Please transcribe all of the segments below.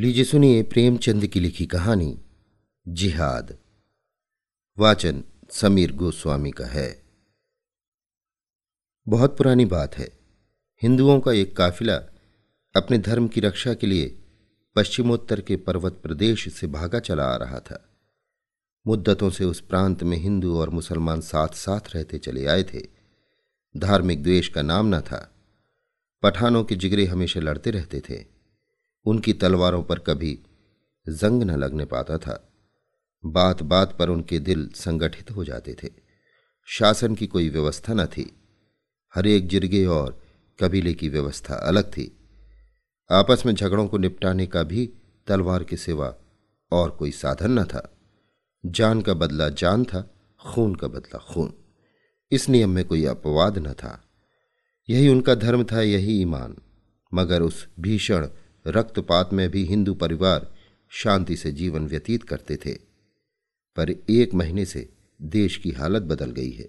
लीजिए सुनिए प्रेमचंद की लिखी कहानी, जिहाद। वाचन समीर गोस्वामी का है। बहुत पुरानी बात है। हिंदुओं का एक काफिला अपने धर्म की रक्षा के लिए पश्चिमोत्तर के पर्वत प्रदेश से भागा चला आ रहा था। मुद्दतों से उस प्रांत में हिंदू और मुसलमान साथ साथ रहते चले आए थे। धार्मिक द्वेष का नाम न था। पठानों के जिगरे हमेशा लड़ते रहते थे। उनकी तलवारों पर कभी जंग न लगने पाता था। बात बात पर उनके दिल संगठित हो जाते थे। शासन की कोई व्यवस्था न थी। हर एक जिरगे और कबीले की व्यवस्था अलग थी। आपस में झगड़ों को निपटाने का भी तलवार के सिवा और कोई साधन न था। जान का बदला जान था, खून का बदला खून। इस नियम में कोई अपवाद न था। यही उनका धर्म था, यही ईमान। मगर उस भीषण रक्तपात में भी हिंदू परिवार शांति से जीवन व्यतीत करते थे। पर एक महीने से देश की हालत बदल गई है।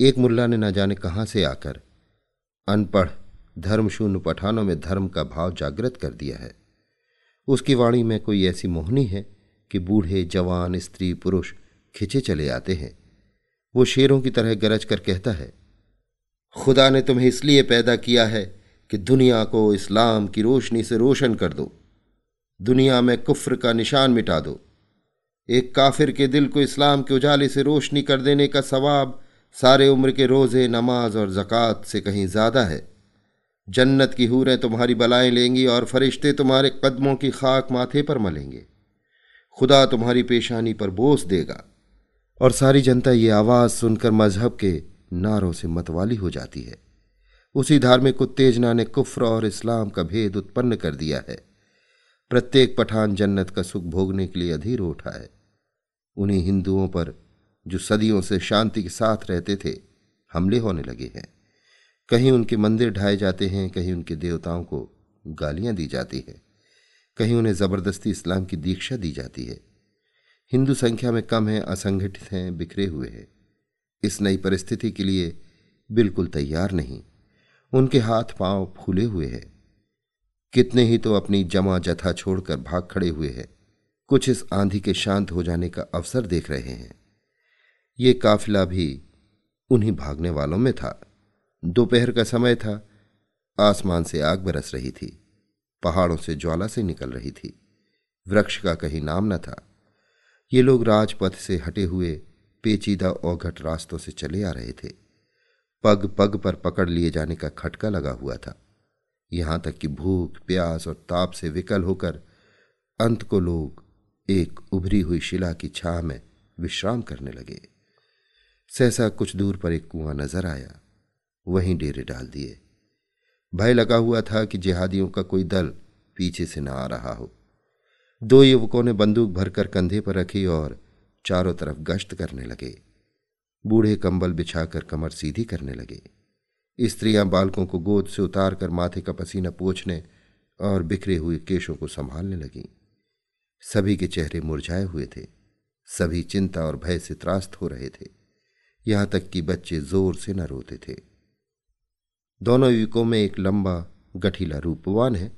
एक मुल्ला ने न जाने कहाँ से आकर अनपढ़, धर्मशून्य पठानों में धर्म का भाव जागृत कर दिया है। उसकी वाणी में कोई ऐसी मोहनी है कि बूढ़े, जवान, स्त्री, पुरुष खिंचे चले आते हैं। वो शेरों की तरह गरज कर कहता है, खुदा ने तुम्हें इसलिए पैदा किया है कि दुनिया को इस्लाम की रोशनी से रोशन कर दो। दुनिया में कुफ्र का निशान मिटा दो। एक काफिर के दिल को इस्लाम के उजाले से रोशनी कर देने का सवाब सारे उम्र के रोज़े, नमाज़ और जक़ात से कहीं ज़्यादा है। जन्नत की हूरें तुम्हारी बलाएँ लेंगी और फरिश्ते तुम्हारे कदमों की खाक माथे पर मलेंगे। खुदा तुम्हारी पेशानी पर बोस देगा और सारी जनता ये आवाज़ सुनकर मज़हब के नारों से मतवाली हो जाती है। उसी धार्मिक उत्तेजना ने कुफ्र और इस्लाम का भेद उत्पन्न कर दिया है। प्रत्येक पठान जन्नत का सुख भोगने के लिए अधीर उठा है। उन्हीं हिंदुओं पर जो सदियों से शांति के साथ रहते थे, हमले होने लगे हैं। कहीं उनके मंदिर ढाए जाते हैं, कहीं उनके देवताओं को गालियाँ दी जाती हैं। कहीं उन्हें ज़बरदस्ती इस्लाम की दीक्षा दी जाती है। हिंदू संख्या में कम है, असंगठित हैं, बिखरे हुए हैं। इस नई परिस्थिति के लिए बिल्कुल तैयार नहीं। उनके हाथ पाँव फूले हुए हैं। कितने ही तो अपनी जमा जथा छोड़कर भाग खड़े हुए हैं। कुछ इस आंधी के शांत हो जाने का अवसर देख रहे हैं। ये काफिला भी उन्हीं भागने वालों में था। दोपहर का समय था। आसमान से आग बरस रही थी। पहाड़ों से ज्वाला से निकल रही थी। वृक्ष का कहीं नाम न था। ये लोग राजपथ से हटे हुए पेचीदा औघट रास्तों से चले आ रहे थे। पग पग पर पकड़ लिए जाने का खटका लगा हुआ था। यहाँ तक कि भूख, प्यास और ताप से विकल होकर अंत को लोग एक उभरी हुई शिला की छाह में विश्राम करने लगे। सहसा कुछ दूर पर एक कुआँ नज़र आया। वहीं डेरे डाल दिए। भय लगा हुआ था कि जिहादियों का कोई दल पीछे से न आ रहा हो। दो युवकों ने बंदूक भरकर कंधे पर रखी और चारों तरफ़ गश्त करने लगे। बूढ़े कंबल बिछाकर कमर सीधी करने लगे। स्त्रियाँ बालकों को गोद से उतार कर माथे का पसीना पोछने और बिखरे हुए केशों को संभालने लगीं। सभी के चेहरे मुरझाए हुए थे। सभी चिंता और भय से त्रास्त हो रहे थे। यहाँ तक कि बच्चे ज़ोर से न रोते थे। दोनों युवकों में एक लंबा, गठीला रूपवान है।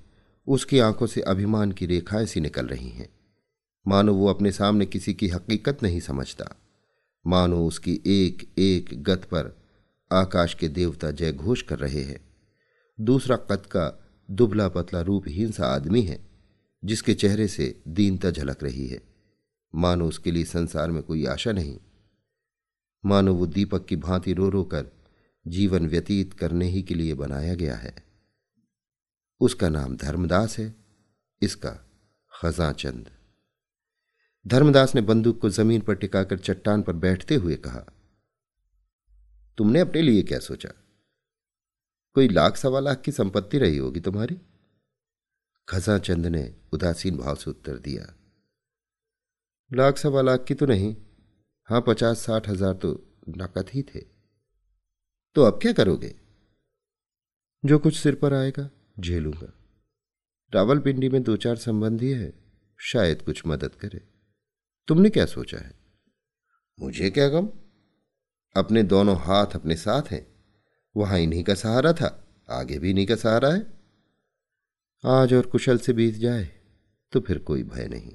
उसकी आँखों से अभिमान की रेखाएँ सी निकल रही हैं। मानो वो अपने सामने किसी की हकीकत नहीं समझता। मानो उसकी एक एक गत पर आकाश के देवता जय घोष कर रहे हैं। दूसरा कद का दुबला पतला रूपहीन सा आदमी है, जिसके चेहरे से दीनता झलक रही है। मानो उसके लिए संसार में कोई आशा नहीं। मानो वो दीपक की भांति रो रो कर जीवन व्यतीत करने ही के लिए बनाया गया है। उसका नाम धर्मदास है, इसका खजाचंद। धर्मदास ने बंदूक को ज़मीन पर टिकाकर चट्टान पर बैठते हुए कहा, तुमने अपने लिए क्या सोचा? कोई लाख सवा लाख की संपत्ति रही होगी तुम्हारी? खजा चंद ने उदासीन भाव से उत्तर दिया, लाख सवा लाख की तो नहीं, हाँ पचास साठ हज़ार तो नकद ही थे। तो अब क्या करोगे? जो कुछ सिर पर आएगा, झेलूँगा। रावलपिंडी में दो चार संबंधी है, शायद कुछ मदद करे। तुमने क्या सोचा है? मुझे क्या गम? अपने दोनों हाथ अपने साथ हैं। वहाँ इन्हीं का सहारा था, आगे भी इन्हीं का सहारा है। आज और कुशल से बीत जाए तो फिर कोई भय नहीं।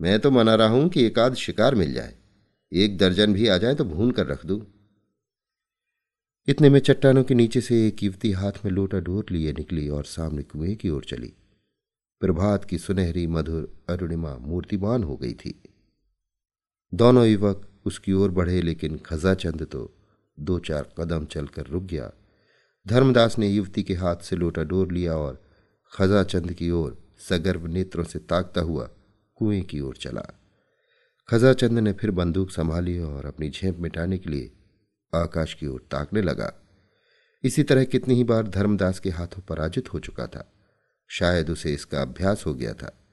मैं तो मना रहा हूँ कि एक आध शिकार मिल जाए। एक दर्जन भी आ जाए तो भून कर रख दू। इतने में चट्टानों के नीचे से एक युवती हाथ में लोटा डोर लिए निकली और सामने कुएँ की ओर चली। प्रभात की सुनहरी मधुर अरुणिमा मूर्तिमान हो गई थी। दोनों युवक उसकी ओर बढ़े, लेकिन खजाचंद तो दो चार कदम चलकर रुक गया। धर्मदास ने युवती के हाथ से लोटा डोर लिया और खजाचंद की ओर सगर्भ नेत्रों से ताकता हुआ कुएँ की ओर चला। खजाचंद ने फिर बंदूक संभाली और अपनी झेप मिटाने के लिए आकाश की ओर ताकने लगा। इसी तरह कितनी ही बार धर्मदास के हाथों पराजित हो चुका था। शायद उसे इसका अभ्यास हो गया था।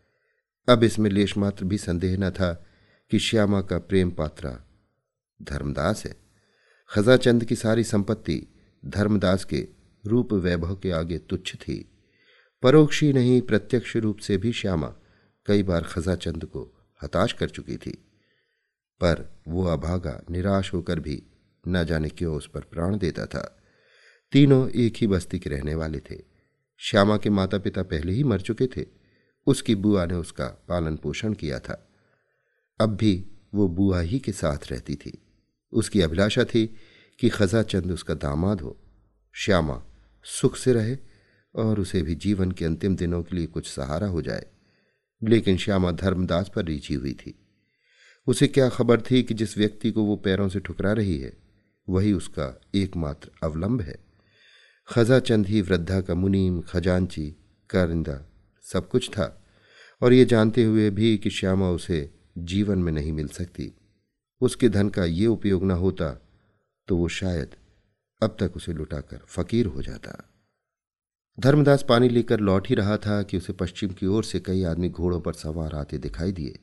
अब इसमें लेश मात्र भी संदेह न था कि श्यामा का प्रेम पात्रा धर्मदास है। खजाचंद की सारी संपत्ति धर्मदास के रूप वैभव के आगे तुच्छ थी। परोक्ष ही नहीं, प्रत्यक्ष रूप से भी श्यामा कई बार खजाचंद को हताश कर चुकी थी। पर वो अभागा, निराश होकर भी न जाने क्यों उस पर प्राण देता था। तीनों एक ही बस्ती के रहने वाले थे। श्यामा के माता पिता पहले ही मर चुके थे। उसकी बुआ ने उसका पालन पोषण किया था। अब भी वो बुआ ही के साथ रहती थी। उसकी अभिलाषा थी कि खजा चंद उसका दामाद हो। श्यामा सुख से रहे और उसे भी जीवन के अंतिम दिनों के लिए कुछ सहारा हो जाए। लेकिन श्यामा धर्मदास पर रीची हुई थी। उसे क्या खबर थी कि जिस व्यक्ति को वो पैरों से ठुकरा रही है, वही उसका एकमात्र अवलंब है? खजा चंद ही वृद्धा का मुनीम खजांची कारिंदा सब कुछ था। और ये जानते हुए भी कि श्यामा उसे जीवन में नहीं मिल सकती। उसके धन का ये उपयोग न होता तो वो शायद अब तक उसे लुटाकर फकीर हो जाता। धर्मदास पानी लेकर लौट ही रहा था कि उसे पश्चिम की ओर से कई आदमी घोड़ों पर सवार आते दिखाई दिए।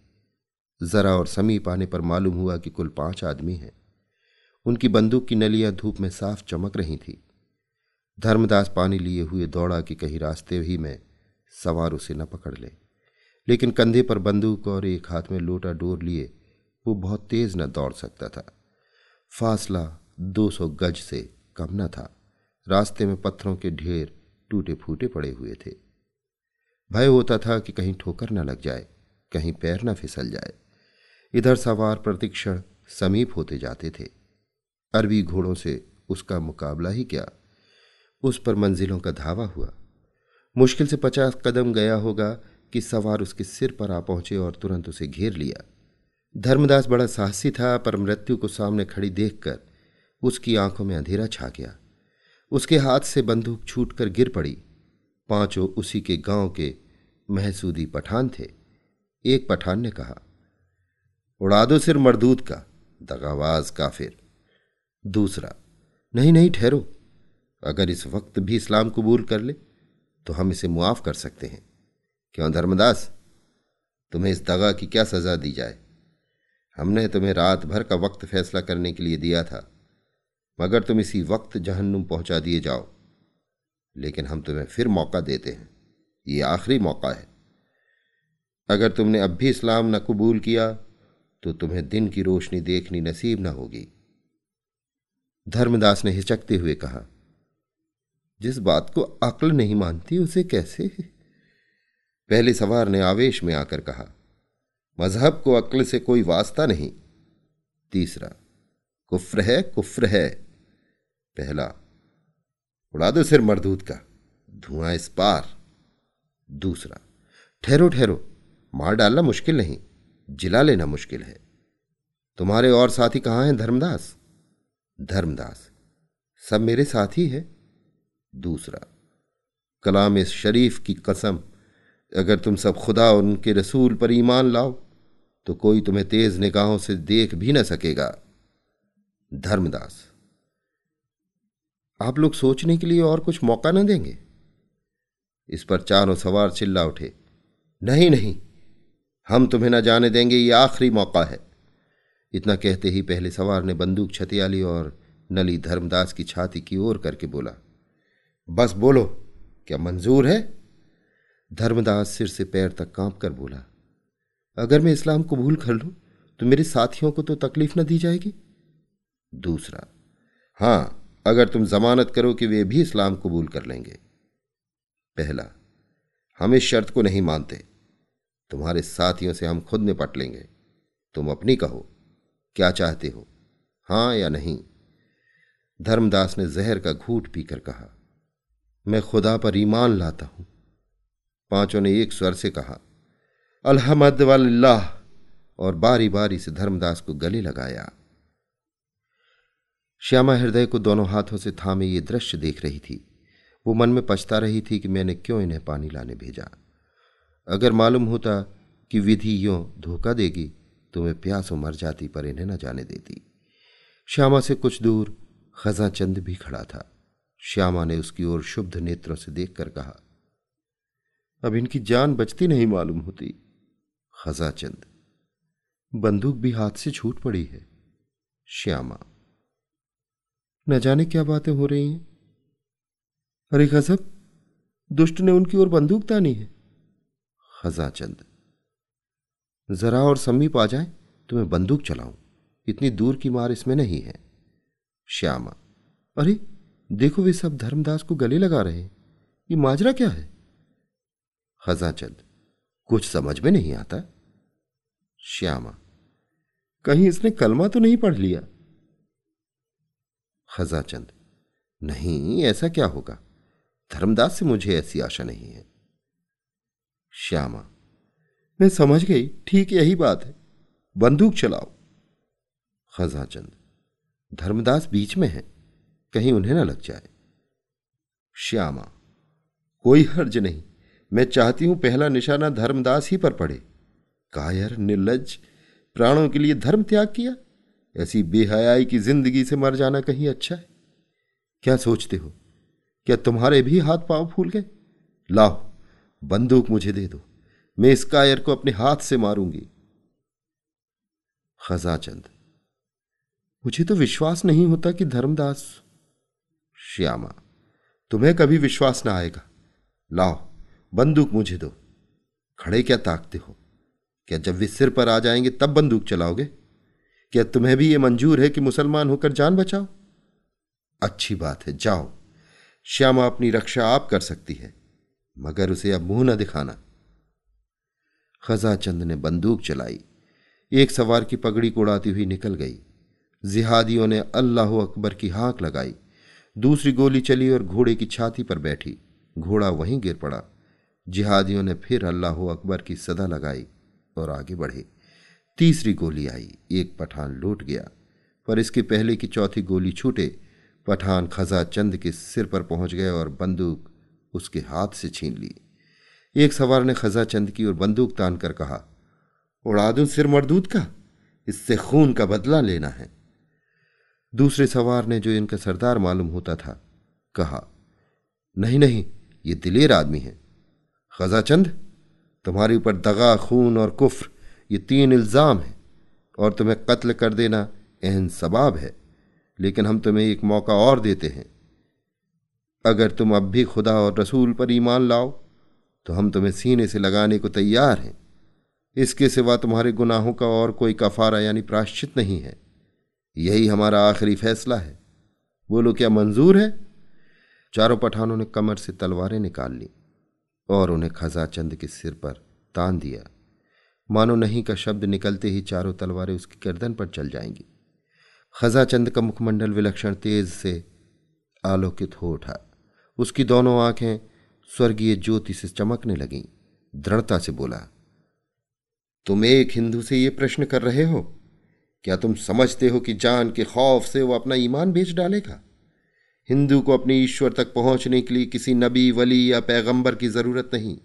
जरा और समीप आने पर मालूम हुआ कि कुल पाँच आदमी हैं। उनकी बंदूक की नलियाँ धूप में साफ़ चमक रही थी। धर्मदास पानी लिए हुए दौड़ा कि कहीं रास्ते ही में सवार उसे न पकड़ ले। लेकिन कंधे पर बंदूक और एक हाथ में लोटा डोर लिए, वो बहुत तेज न दौड़ सकता था। फासला दो सौ गज से कम न था। रास्ते में पत्थरों के ढेर टूटे फूटे पड़े हुए थे। भय होता था कि कहीं ठोकर न लग जाए, कहीं पैर न फिसल जाए। इधर सवार प्रतिक्षण समीप होते जाते थे। अरबी घोड़ों से उसका मुकाबला ही क्या? उस पर मंजिलों का धावा हुआ। मुश्किल से पचास कदम गया होगा कि सवार उसके सिर पर आ पहुँचे और तुरंत उसे घेर लिया। धर्मदास बड़ा साहसी था, पर मृत्यु को सामने खड़ी देखकर उसकी आँखों में अंधेरा छा गया। उसके हाथ से बंदूक छूटकर गिर पड़ी। पाँचों उसी के गाँव के महसूदी पठान थे। एक पठान ने कहा, उड़ा दो सिर मरदूत का दगावाज काफिर। दूसरा, नहीं नहीं, ठहरो। अगर इस वक्त भी इस्लाम कबूल कर ले तो हम इसे मुआफ कर सकते हैं। क्यों धर्मदास? तुम्हें इस दगा की क्या सजा दी जाए? हमने तुम्हें रात भर का वक्त फैसला करने के लिए दिया था, मगर तुम इसी वक्त जहन्नुम पहुँचा दिए जाओ। लेकिन हम तुम्हें फिर मौका देते हैं। ये आखिरी मौका है। अगर तुमने अब भी इस्लाम न कबूल किया तो तुम्हें दिन की रोशनी देखनी नसीब न होगी। धर्मदास ने हिचकते हुए कहा जिस बात को अक्ल नहीं मानती, उसे कैसे? पहले सवार ने आवेश में आकर कहा, मज़हब को अक्ल से कोई वास्ता नहीं। तीसरा, कुफ्र है कुफ्र है। पहला, उड़ा दो सिर मरदूत का, धुआँ इस पार। दूसरा, ठहरो ठहरो, मार डालना मुश्किल नहीं, जिला लेना मुश्किल है। तुम्हारे और साथी कहाँ हैं, धर्मदास? धर्मदास, सब मेरे साथी है। दूसरा, कलाम शरीफ की कसम, अगर तुम सब खुदा और उनके रसूल पर ईमान लाओ तो कोई तुम्हें तेज निगाहों से देख भी न सकेगा। धर्मदास, आप लोग सोचने के लिए और कुछ मौका न देंगे? इस पर चारों सवार चिल्ला उठे, नहीं नहीं, हम तुम्हें न जाने देंगे, ये आखिरी मौका है। इतना कहते ही पहले सवार ने बंदूक छतियाली और नली धर्मदास की छाती की ओर करके बोला बस बोलो, क्या मंजूर है? धर्मदास सिर से पैर तक काँप कर बोला, अगर मैं इस्लाम कबूल कर लूँ तो मेरे साथियों को तो तकलीफ़ न दी जाएगी। दूसरा, हाँ, अगर तुम जमानत करो कि वे भी इस्लाम कबूल कर लेंगे। पहला, हम इस शर्त को नहीं मानते। तुम्हारे साथियों से हम खुद निपट लेंगे। तुम अपनी कहो, क्या चाहते हो, हाँ या नहीं? धर्मदास ने जहर का घूट पीकर कहा मैं खुदा पर ईमान लाता हूँ। पाँचों ने एक स्वर से कहा अलहमद वल्लाह और बारी बारी से धर्मदास को गले लगाया। श्यामा हृदय को दोनों हाथों से थामे ये दृश्य देख रही थी। वो मन में पछता रही थी कि मैंने क्यों इन्हें पानी लाने भेजा। अगर मालूम होता कि विधि यों धोखा देगी तो मैं प्यासों मर जाती पर इन्हें न जाने देती। श्यामा से कुछ दूर खजा चंद भी खड़ा था। श्यामा ने उसकी ओर शुद्ध नेत्रों से देखकर कहा, अब इनकी जान बचती नहीं मालूम होती। खजा चंद, बंदूक भी हाथ से छूट पड़ी है। श्यामा, न जाने क्या बातें हो रही हैं। अरे गजब दुष्ट ने उनकी ओर बंदूक तानी है। खजाचंद जरा और समीप आ जाए तो मैं बंदूक चलाऊं। इतनी दूर की मार इसमें नहीं है। श्यामा, अरे देखो वे सब धर्मदास को गले लगा रहे ये माजरा क्या है? खजाचंद कुछ समझ में नहीं आता। श्यामा, कहीं इसने कलमा तो नहीं पढ़ लिया? खजाचंद नहीं, ऐसा क्या होगा? धर्मदास से मुझे ऐसी आशा नहीं है। श्यामा, मैं समझ गई, ठीक यही बात है। बंदूक चलाओ। खजाचंद धर्मदास बीच में है। कहीं उन्हें ना लग जाए। श्यामा, कोई हर्ज नहीं, मैं चाहती हूँ पहला निशाना धर्मदास ही पर पड़े। कायर, निर्लज, प्राणों के लिए धर्म त्याग किया? ऐसी बेहयाई की ज़िंदगी से मर जाना कहीं अच्छा है? क्या सोचते हो? क्या तुम्हारे भी हाथ पाँव फूल गए? लाओ, बंदूक मुझे दे दो, मैं इस कायर को अपने हाथ से मारूँगी। खजाचंद, मुझे तो विश्वास नहीं होता कि धर्मदास श्यामा, तुम्हें कभी विश्वास ना आएगा। लाओ, बंदूक मुझे दो। खड़े क्या ताकते हो? क्या जब वे सिर पर आ जाएँगे, तब बंदूक चलाओगे? क्या तुम्हें भी यह मंजूर है कि मुसलमान होकर जान बचाओ? अच्छी बात है, जाओ। श्यामा अपनी रक्षा आप कर सकती है, मगर उसे अब मुँह न दिखाना। खजाचंद ने बंदूक चलाई। एक सवार की पगड़ी को उड़ाती हुई निकल गई। जिहादियों ने अल्लाह अकबर की हाँक लगाई। दूसरी गोली चली और घोड़े की छाती पर बैठी। घोड़ा वहीं गिर पड़ा। जिहादियों ने फिर अल्लाह अकबर की सदा लगाई और आगे बढ़े। तीसरी गोली आई। एक पठान लूट गया। पर इसके पहले की चौथी गोली छूटे। पठान खजा चंद के सिर पर पहुँच गए और बंदूक उसके हाथ से छीन ली। एक सवार ने खजा चंद की और बंदूक तान कर कहा, उड़ा दूँ सिर मरदूत का? इससे खून का बदला लेना है। दूसरे सवार ने जो इनका सरदार मालूम होता था, कहा, नहीं नहीं, ये दिलेर आदमी है। खजाचंद तुम्हारे ऊपर दगा, खून और कुफ्र, ये तीन इल्ज़ाम हैं, और तुम्हें कत्ल कर देना अहन सबाब है, लेकिन हम तुम्हें एक मौका और देते हैं। अगर तुम अब भी खुदा और रसूल पर ईमान लाओ तो हम तुम्हें सीने से लगाने को तैयार हैं। इसके सिवा तुम्हारे गुनाहों का और कोई कफारा, यानी प्राश्चित नहीं है। यही हमारा आखिरी फैसला है। बोलो, क्या मंजूर है? चारों पठानों ने कमर से तलवारें निकाल ली और उन्हें खजा चंद के सिर पर तान दिया। मानो नहीं का शब्द निकलते ही चारों तलवारें उसकी गर्दन पर चल जाएँगी। खजा चंद का मुखमंडल विलक्षण तेज से आलोकित हो उठा। उसकी दोनों आँखें स्वर्गीय ज्योति से चमकने लगीं। दृढ़ता से बोला, तुम एक हिंदू से यह प्रश्न कर रहे हो? क्या तुम समझते हो कि जान के खौफ से वो अपना ईमान बेच डालेगा? हिंदू को अपने ईश्वर तक पहुँचने के लिए किसी नबी, वली या पैगंबर की ज़रूरत नहीं।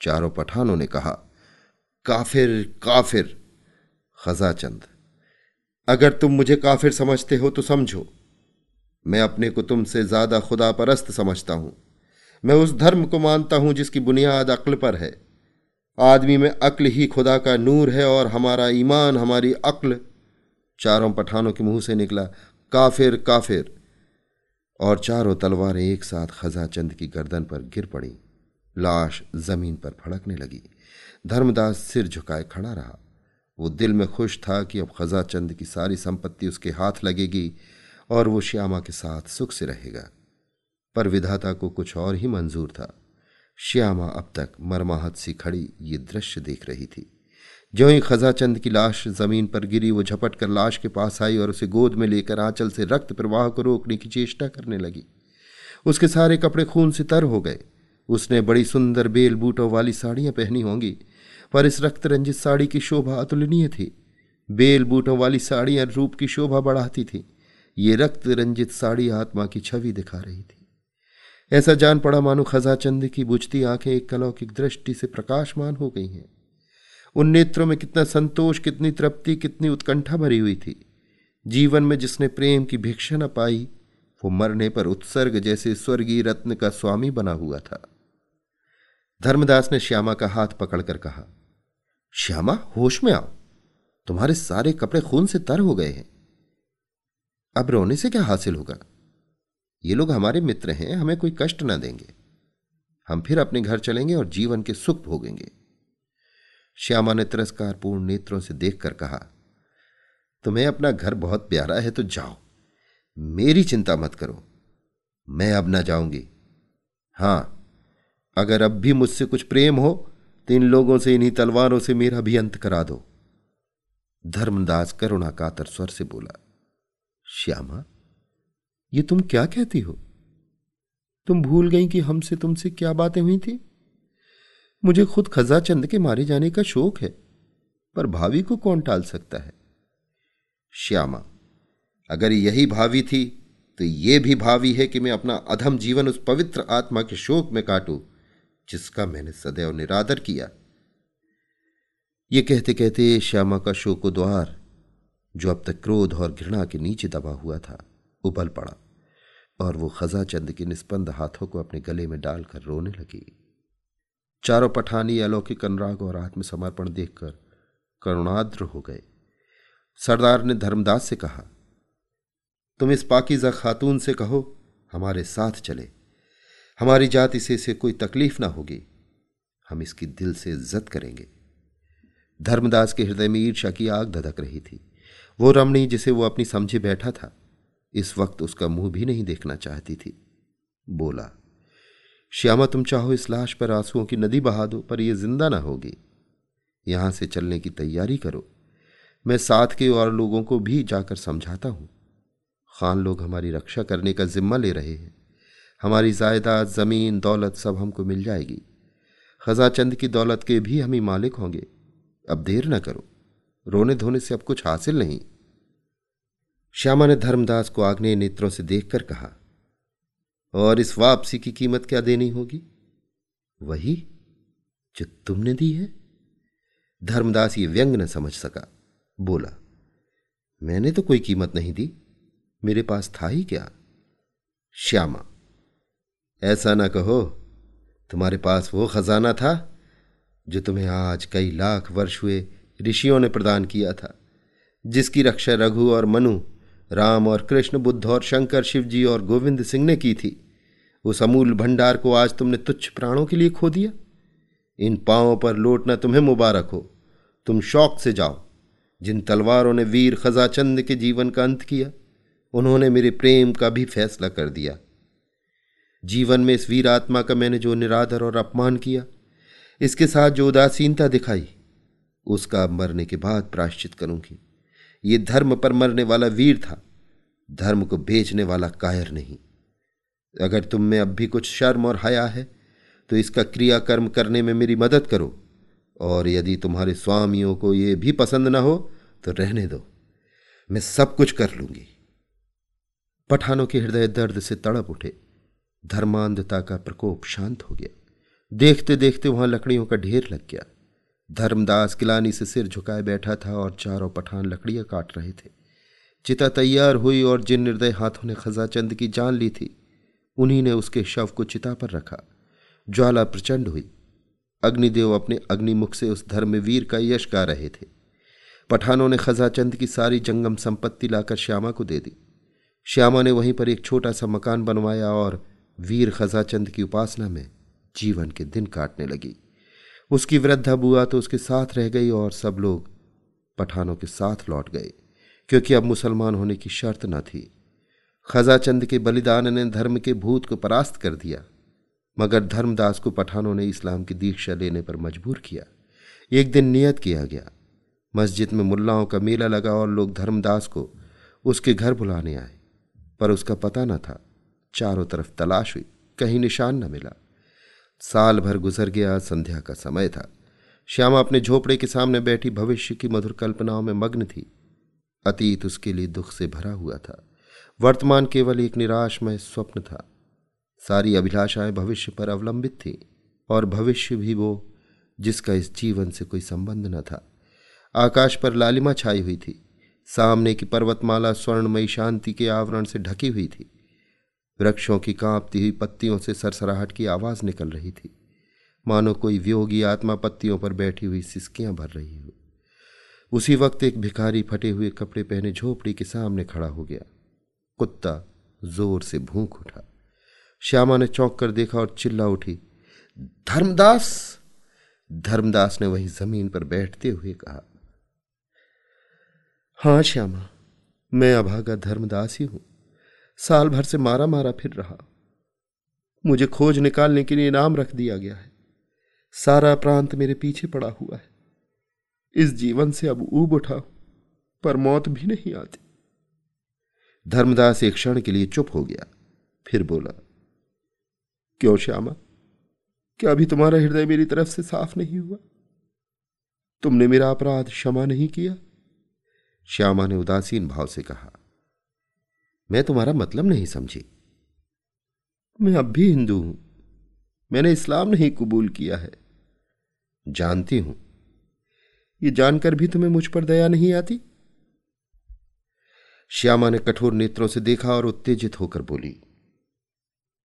चारों पठानों ने कहा, काफिर काफिर, खजाचंद, अगर तुम मुझे काफिर समझते हो तो समझो। मैं अपने को तुमसे ज़्यादा खुदा परस्त समझता हूँ। मैं उस धर्म को मानता हूँ जिसकी बुनियाद अक्ल पर है। आदमी में अक्ल ही खुदा का नूर है और हमारा ईमान, हमारी अक्ल चारों पठानों के मुँह से निकला, काफिर काफिर। और चारों तलवारें एक साथ खजाचंद की गर्दन पर गिर पड़ी, लाश ज़मीन पर फड़कने लगी। धर्मदास सिर झुकाए खड़ा रहा। वो दिल में खुश था कि अब खजाचंद की सारी संपत्ति उसके हाथ लगेगी और वो श्यामा के साथ सुख से रहेगा। पर विधाता को कुछ और ही मंजूर था। श्यामा अब तक मरमाहत सी खड़ी ये दृश्य देख रही थी। जो ही खजाचंद की लाश ज़मीन पर गिरी, वो झपट कर लाश के पास आई और उसे गोद में लेकर आंचल से रक्त प्रवाह को रोकने की चेष्टा करने लगी। उसके सारे कपड़े खून से तर हो गए। उसने बड़ी सुंदर बेल बूटों वाली साड़ियाँ पहनी होंगी, पर इस रक्त रंजित साड़ी की शोभा अतुलनीय थी। बेल बूटों वाली साड़ियाँ रूप की शोभा बढ़ाती थी। ये रक्त रंजित साड़ी आत्मा की छवि दिखा रही थी। ऐसा जान पड़ा मानो खजाचंद की बुझती आँखें एक कलौकिक दृष्टि से प्रकाशमान हो गई हैं। उन नेत्रों में कितना संतोष, कितनी तृप्ति, कितनी उत्कंठा भरी हुई थी। जीवन में जिसने प्रेम की भिक्षा न पाई, वो मरने पर उत्सर्ग जैसे स्वर्गीय रत्न का स्वामी बना हुआ था। धर्मदास ने श्यामा का हाथ पकड़कर कहा, श्यामा, होश में आओ। तुम्हारे सारे कपड़े खून से तर हो गए हैं। अब रोने से क्या हासिल होगा? ये लोग हमारे मित्र हैं, हमें कोई कष्ट ना देंगे। हम फिर अपने घर चलेंगे और जीवन के सुख भोगेंगे। श्यामा ने तिरस्कारपूर्ण नेत्रों से देखकर कहा, तुम्हें अपना घर बहुत प्यारा है तो जाओ। मेरी चिंता मत करो। मैं अब ना जाऊँगी। हाँ, अगर अब भी मुझसे कुछ प्रेम हो तो इन लोगों से, इन्हीं तलवारों से मेरा भी अंत करा दो। धर्मदास करुणा कातर स्वर से बोला, श्यामा ये तुम क्या कहती हो? तुम भूल गई कि हमसे तुमसे क्या बातें हुई थी? मुझे खुद खजा चंद के मारे जाने का शौक है, पर भावी को कौन टाल सकता है? श्यामा, अगर यही भावी थी तो यह भी भावी है कि मैं अपना अधम जीवन उस पवित्र आत्मा के शोक में काटूं, जिसका मैंने सदैव निरादर किया। ये कहते कहते श्यामा का शोको द्वार जो अब तक क्रोध और घृणा के नीचे दबा हुआ था, उबल पड़ा। और वो खजा चंद के निस्पंद हाथों को अपने गले में डालकर रोने लगी। चारों पठानी, अलौकिक अनुराग और आत्मसमर्पण देखकर करुणाद्र हो गए। सरदार ने धर्मदास से कहा, तुम इस पाकिजा खातून से कहो, हमारे साथ चले। हमारी जाति से इसे कोई तकलीफ़ ना होगी। हम इसकी दिल से इज़्ज़त करेंगे। धर्मदास के हृदय में ईर्षा की आग धधक रही थी। वो रमणी जिसे वो अपनी समझे बैठा था। इस वक्त उसका मुँह भी नहीं देखना चाहती थी। बोला, श्यामा, तुम चाहो इस लाश पर आंसुओं की नदी बहा दो, पर यह ज़िंदा ना होगी। यहाँ से चलने की तैयारी करो। मैं साथ के और लोगों को भी जाकर समझाता हूँ। खान लोग हमारी रक्षा करने का जिम्मा ले रहे हैं। हमारी जायदाद, ज़मीन, दौलत सब हमको मिल जाएगी। खजा चंद की दौलत के भी हम ही मालिक होंगे। अब देर न करो। रोने धोने से अब कुछ हासिल नहीं। श्यामा ने धर्मदास को आग्नेय नेत्रों से देखकर कहा, और इस वापसी की कीमत क्या देनी होगी? वही जो तुमने दी है? धर्मदास ये व्यंग न समझ सका। बोला, मैंने तो कोई कीमत नहीं दी, मेरे पास था ही क्या? श्यामा, ऐसा ना कहो, तुम्हारे पास वो खजाना था, जो तुम्हें आज कई लाख वर्ष हुए ऋषियों ने प्रदान किया था, जिसकी रक्षा रघु और मनु राम और कृष्ण, बुद्ध और शंकर शिव जी और गोविंद सिंह ने की थी। उस अमूल भंडार को आज तुमने तुच्छ प्राणों के लिए खो दिया। इन पांवों पर लौटना तुम्हें मुबारक हो। तुम शौक से जाओ। जिन तलवारों ने वीर खजाचंद के जीवन का अंत किया, उन्होंने मेरे प्रेम का भी फैसला कर दिया। जीवन में इस वीर आत्मा का मैंने जो निरादर और अपमान किया, इसके साथ जो उदासीनता दिखाई, उसका मरने के बाद प्राश्चित करूँगी। ये धर्म पर मरने वाला वीर था। धर्म को बेचने वाला कायर नहीं। अगर तुम में अब भी कुछ शर्म और हया है तो इसका क्रियाकर्म करने में मेरी मदद करो। और यदि तुम्हारे स्वामियों को यह भी पसंद ना हो तो रहने दो। मैं सब कुछ कर लूँगी। पठानों के हृदय दर्द से तड़प उठे। धर्मांधता का प्रकोप शांत हो गया। देखते देखते वहाँ लकड़ियों का ढेर लग गया। धर्मदास किलानी से सिर झुकाए बैठा था और चारों पठान लकड़ियाँ काट रहे थे। चिता तैयार हुई और जिन निर्दय हाथों ने खजाचंद की जान ली थी, उन्हीं ने उसके शव को चिता पर रखा। ज्वाला प्रचंड हुई। अग्निदेव अपने अग्निमुख से उस धर्मवीर का यश गा रहे थे। पठानों ने खजाचंद की सारी जंगम संपत्ति लाकर श्यामा को दे दी। श्यामा ने वहीं पर एक छोटा सा मकान बनवाया और वीर खजाचंद की उपासना में जीवन के दिन काटने लगी। उसकी वृद्धा बुआ तो उसके साथ रह गई और सब लोग पठानों के साथ लौट गए, क्योंकि अब मुसलमान होने की शर्त न थी। खजाचंद के बलिदान ने धर्म के भूत को परास्त कर दिया, मगर धर्मदास को पठानों ने इस्लाम की दीक्षा लेने पर मजबूर किया। एक दिन नियत किया गया। मस्जिद में मुल्लाओं का मेला लगा और लोग धर्मदास को उसके घर बुलाने आए, पर उसका पता न था। चारों तरफ़ तलाश हुई, कहीं निशान न मिला। साल भर गुजर गया, संध्या का समय था। श्यामा अपने झोपड़े के सामने बैठी, भविष्य की मधुर कल्पनाओं में मग्न थी। अतीत उसके लिए दुख से भरा हुआ था। वर्तमान केवल एक निराशमय स्वप्न था। सारी अभिलाषाएँ भविष्य पर अवलंबित थी, और भविष्य भी वो, जिसका इस जीवन से कोई संबंध न था। आकाश पर लालिमा छाई हुई थी। सामने की पर्वतमाला स्वर्णमयी शांति के आवरण से ढकी हुई थी। वृक्षों की कांपती हुई पत्तियों से सरसराहट की आवाज़ निकल रही थी। मानो कोई व्योगी आत्मा पत्तियों पर बैठी हुई सिसकियाँ भर रही हो। उसी वक्त एक भिखारी फटे हुए कपड़े पहने झोपड़ी के सामने खड़ा हो गया। कुत्ता ज़ोर से भूख उठा। श्यामा ने चौंक कर देखा और चिल्ला उठी, धर्मदास! धर्मदास ने वही ज़मीन पर बैठते हुए कहा, हाँ श्यामा, मैं अभागा धर्मदास ही हूँ। साल भर से मारा मारा फिर रहा। मुझे खोज निकालने के लिए इनाम रख दिया गया है। सारा प्रांत मेरे पीछे पड़ा हुआ है। इस जीवन से अब ऊब उठा पर मौत भी नहीं आती। धर्मदास एक क्षण के लिए चुप हो गया, फिर बोला, क्यों श्यामा? क्या अभी तुम्हारा हृदय मेरी तरफ़ से साफ़ नहीं हुआ? तुमने मेरा अपराध क्षमा नहीं किया? श्यामा ने उदासीन भाव से कहा मैं तुम्हारा मतलब नहीं समझी। मैं अब भी हिंदू हूँ। मैंने इस्लाम नहीं कबूल किया है। जानती हूँ। ये जानकर भी तुम्हें मुझ पर दया नहीं आती? श्यामा ने कठोर नेत्रों से देखा और उत्तेजित होकर बोली,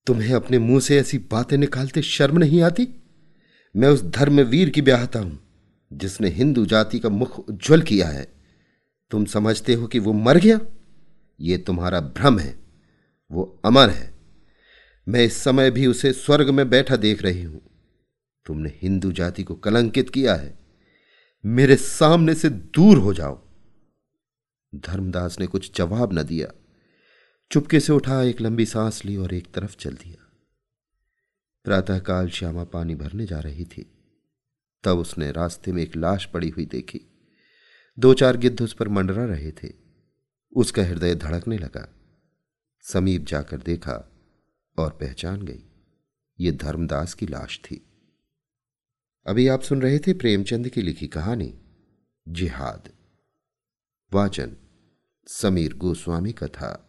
तुम्हें अपने मुँह से ऐसी बातें निकालते शर्म नहीं आती? मैं उस धर्म वीर की ब्याहता हूँ, जिसने हिंदू जाति का मुख उज्जवल किया है। तुम समझते हो कि वो मर गया? ये तुम्हारा भ्रम है, वो अमर है। मैं इस समय भी उसे स्वर्ग में बैठा देख रही हूँ। तुमने हिंदू जाति को कलंकित किया है। मेरे सामने से दूर हो जाओ। धर्मदास ने कुछ जवाब न दिया। चुपके से उठा, एक लंबी सांस ली और एक तरफ़ चल दिया। प्रातःकाल श्यामा पानी भरने जा रही थी। तब उसने रास्ते में एक लाश पड़ी हुई देखी। दो चार गिद्ध उस पर मंडरा रहे थे। उसका हृदय धड़कने लगा। समीप जाकर देखा और पहचान गई, ये धर्मदास की लाश थी। अभी आप सुन रहे थे प्रेमचंद की लिखी कहानी, जिहाद। वाचन, समीर गोस्वामी का था